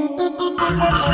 Frequency.